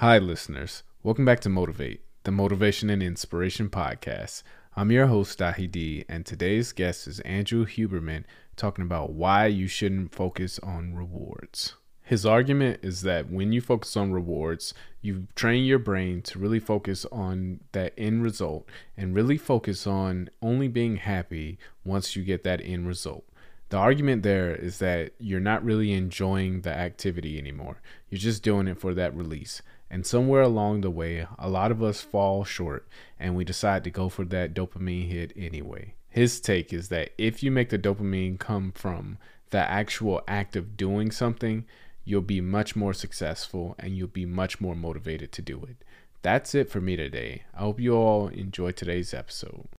Hi, listeners. Welcome back to Motivate, the Motivation and Inspiration Podcast. I'm your host, Dahi and today's guest is Andrew Huberman talking about why you shouldn't focus on rewards. His argument is that when you focus on rewards, you train your brain to really focus on that end result and really focus on only being happy once you get that end result. The argument there is that you're not really enjoying the activity anymore. You're just doing it for that release. And somewhere along the way, a lot of us fall short and we decide to go for that dopamine hit anyway. His take is that if you make the dopamine come from the actual act of doing something, you'll be much more successful and you'll be much more motivated to do it. That's it for me today. I hope you all enjoyed today's episode.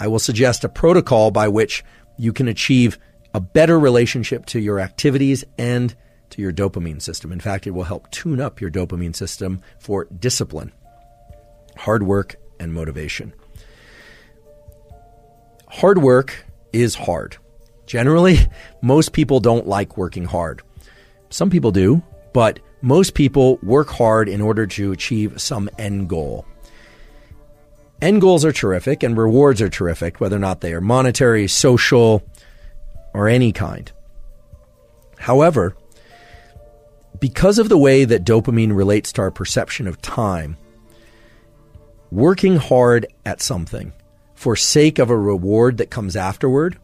I will suggest a protocol by which you can achieve a better relationship to your activities and to your dopamine system. In fact, it will help tune up your dopamine system for discipline, hard work, and motivation. Hard work is hard. Generally, most people don't like working hard. Some people do, but most people work hard in order to achieve some end goal. End goals are terrific and rewards are terrific, whether or not they are monetary, social, or any kind. However, because of the way that dopamine relates to our perception of time, working hard at something for sake of a reward that comes afterward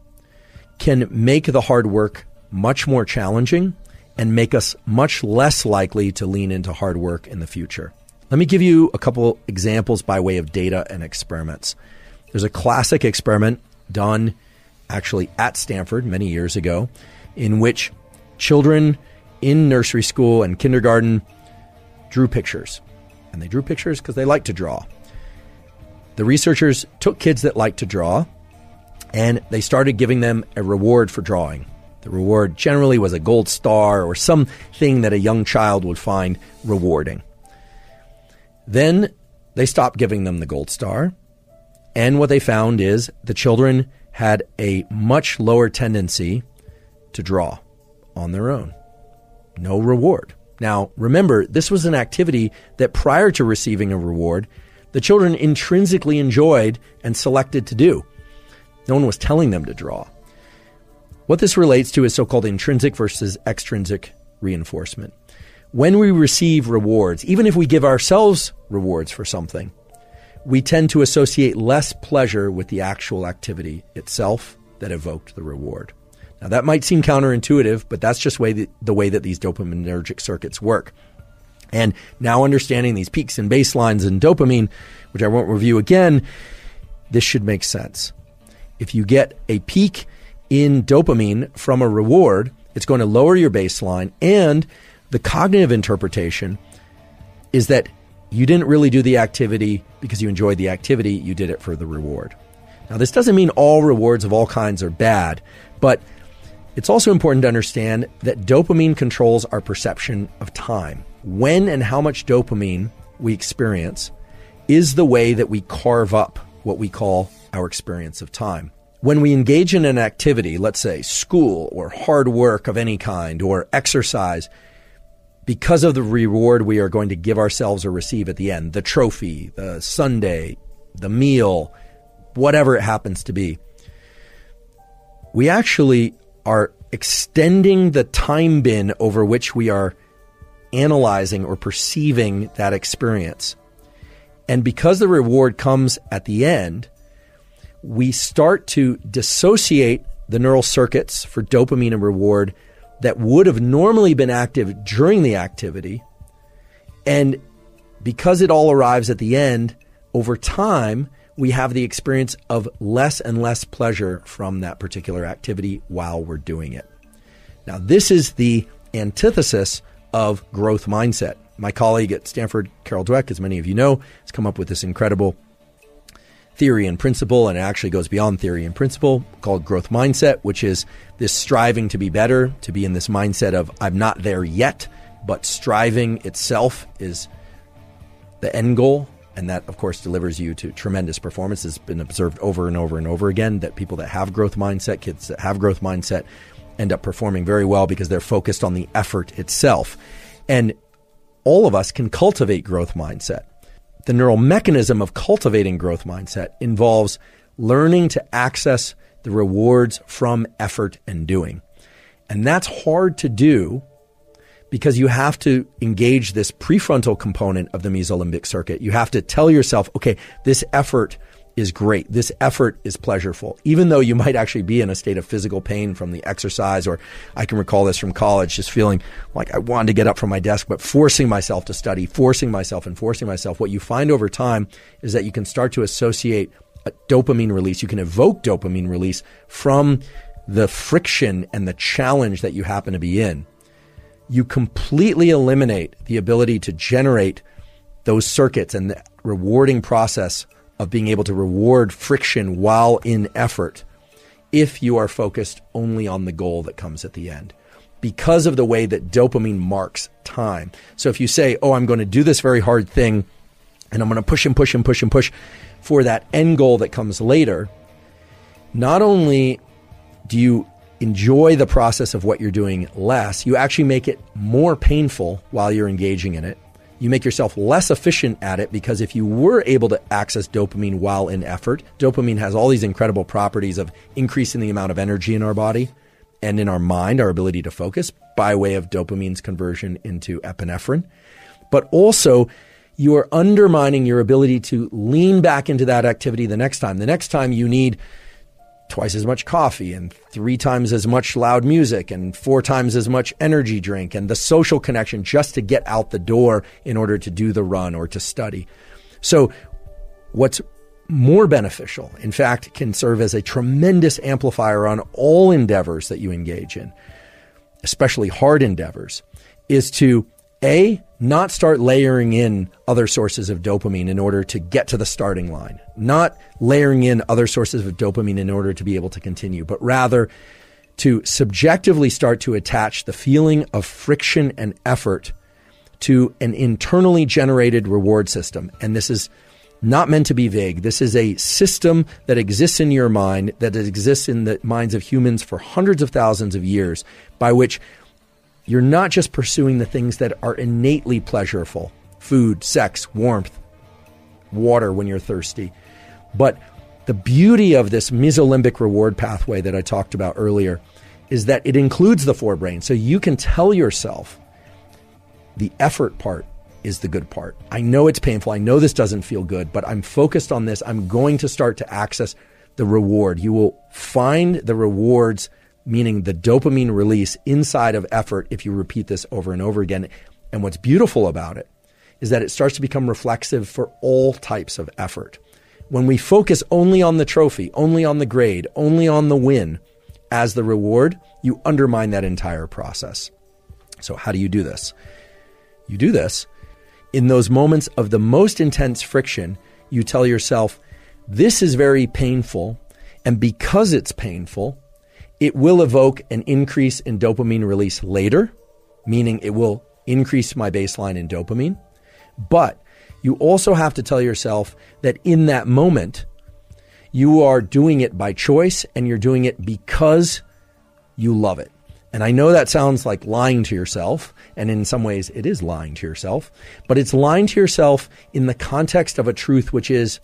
can make the hard work much more challenging and make us much less likely to lean into hard work in the future. Let me give you a couple examples by way of data and experiments. There's a classic experiment done actually at Stanford many years ago in which children in nursery school and kindergarten drew pictures. And they drew pictures because they like to draw. The researchers took kids that like to draw and they started giving them a reward for drawing. The reward generally was a gold star or something that a young child would find rewarding. Then they stopped giving them the gold star. And what they found is the children had a much lower tendency to draw on their own. No reward. Now, remember, this was an activity that prior to receiving a reward, the children intrinsically enjoyed and selected to do. No one was telling them to draw. What this relates to is so called intrinsic versus extrinsic reinforcement. When we receive rewards, even if we give ourselves rewards for something, we tend to associate less pleasure with the actual activity itself that evoked the reward. Now, that might seem counterintuitive, but that's just way the, the way that these dopaminergic circuits work. And now understanding these peaks and baselines in dopamine, which I won't review again, this should make sense. If you get a peak in dopamine from a reward, it's going to lower your baseline. And the cognitive interpretation is that you didn't really do the activity because you enjoyed the activity, you did it for the reward. Now, this doesn't mean all rewards of all kinds are bad, but it's also important to understand that dopamine controls our perception of time. When and how much dopamine we experience is the way that we carve up what we call our experience of time. When we engage in an activity, let's say school or hard work of any kind or exercise, because of the reward we are going to give ourselves or receive at the end, the trophy, the sundae, the meal, whatever it happens to be, we actually are extending the time bin over which we are analyzing or perceiving that experience. And because the reward comes at the end, we start to dissociate the neural circuits for dopamine and reward that would have normally been active during the activity. And because it all arrives at the end, over time, we have the experience of less and less pleasure from that particular activity while we're doing it. Now, this is the antithesis of growth mindset. My colleague at Stanford, Carol Dweck, as many of you know, has come up with this incredible theory and principle, and it actually goes beyond theory and principle, called growth mindset, which is this striving to be better, to be in this mindset of I'm not there yet, but striving itself is the end goal. And that, of course, delivers you to tremendous performance. It's been observed over and over and over again that people that have growth mindset, kids that have growth mindset, end up performing very well because they're focused on the effort itself. And all of us can cultivate growth mindset. The neural mechanism of cultivating growth mindset involves learning to access the rewards from effort and doing. And that's hard to do because you have to engage this prefrontal component of the mesolimbic circuit. You have to tell yourself, okay, this effort is great. This effort is pleasurable, even though you might actually be in a state of physical pain from the exercise. Or I can recall this from college, just feeling like I wanted to get up from my desk, but forcing myself to study, forcing myself and forcing myself. What you find over time is that you can start to associate dopamine release. You can evoke dopamine release from the friction and the challenge that you happen to be in. You completely eliminate the ability to generate those circuits and the rewarding process of being able to reward friction while in effort if you are focused only on the goal that comes at the end because of the way that dopamine marks time. So if you say, Oh, I'm going to do this very hard thing and I'm going to push and push and push and push for that end goal that comes later, not only do you enjoy the process of what you're doing less, you actually make it more painful while you're engaging in it you make yourself less efficient at it because if you were able to access dopamine while in effort, dopamine has all these incredible properties of increasing the amount of energy in our body and in our mind, our ability to focus by way of dopamine's conversion into epinephrine. But also, you are undermining your ability to lean back into that activity the next time. The next time you need twice as much coffee and three times as much loud music and four times as much energy drink and the social connection just to get out the door in order to do the run or to study. So, what's more beneficial, in fact, can serve as a tremendous amplifier on all endeavors that you engage in, especially hard endeavors, is to a, not start layering in other sources of dopamine in order to get to the starting line, not layering in other sources of dopamine in order to be able to continue, but rather to subjectively start to attach the feeling of friction and effort to an internally generated reward system. And this is not meant to be vague. This is a system that exists in your mind, that exists in the minds of humans for hundreds of thousands of years, by which you're not just pursuing the things that are innately pleasurable food, sex, warmth, water when you're thirsty. But the beauty of this mesolimbic reward pathway that I talked about earlier is that it includes the forebrain. So you can tell yourself the effort part is the good part. I know it's painful. I know this doesn't feel good, but I'm focused on this. I'm going to start to access the reward. You will find the rewards meaning the dopamine release inside of effort if you repeat this over and over again. And what's beautiful about it is that it starts to become reflexive for all types of effort. When we focus only on the trophy, only on the grade, only on the win as the reward, you undermine that entire process. So, how do you do this? You do this in those moments of the most intense friction. You tell yourself, This is very painful. And because it's painful, it will evoke an increase in dopamine release later, meaning it will increase my baseline in dopamine. But you also have to tell yourself that in that moment, you are doing it by choice and you're doing it because you love it. And I know that sounds like lying to yourself, and in some ways it is lying to yourself, but it's lying to yourself in the context of a truth which is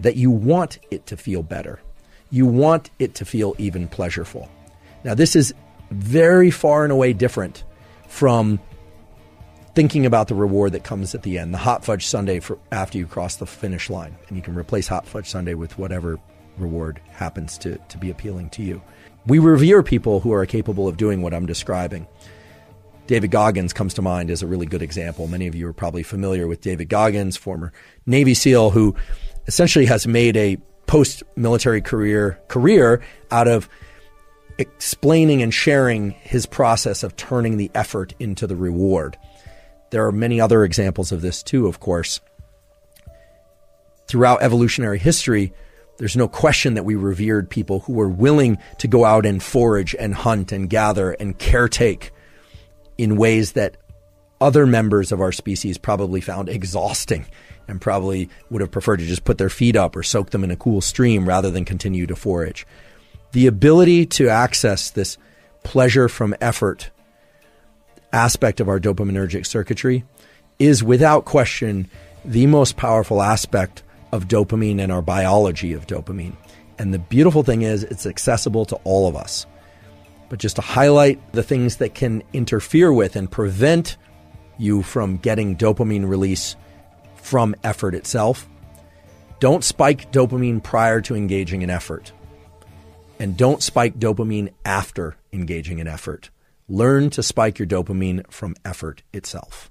that you want it to feel better you want it to feel even pleasurable. Now, this is very far and away different from thinking about the reward that comes at the end, the hot fudge sundae for after you cross the finish line. And you can replace hot fudge sundae with whatever reward happens to, to be appealing to you. We revere people who are capable of doing what I'm describing. David Goggins comes to mind as a really good example. Many of you are probably familiar with David Goggins, former Navy SEAL, who essentially has made a post military career career out of explaining and sharing his process of turning the effort into the reward. There are many other examples of this too, of course. Throughout evolutionary history, there's no question that we revered people who were willing to go out and forage and hunt and gather and caretake in ways that other members of our species probably found exhausting and probably would have preferred to just put their feet up or soak them in a cool stream rather than continue to forage. The ability to access this pleasure from effort aspect of our dopaminergic circuitry is without question the most powerful aspect of dopamine and our biology of dopamine. And the beautiful thing is, it's accessible to all of us. But just to highlight the things that can interfere with and prevent you from getting dopamine release from effort itself, don't spike dopamine prior to engaging in effort. And don't spike dopamine after engaging in effort. Learn to spike your dopamine from effort itself.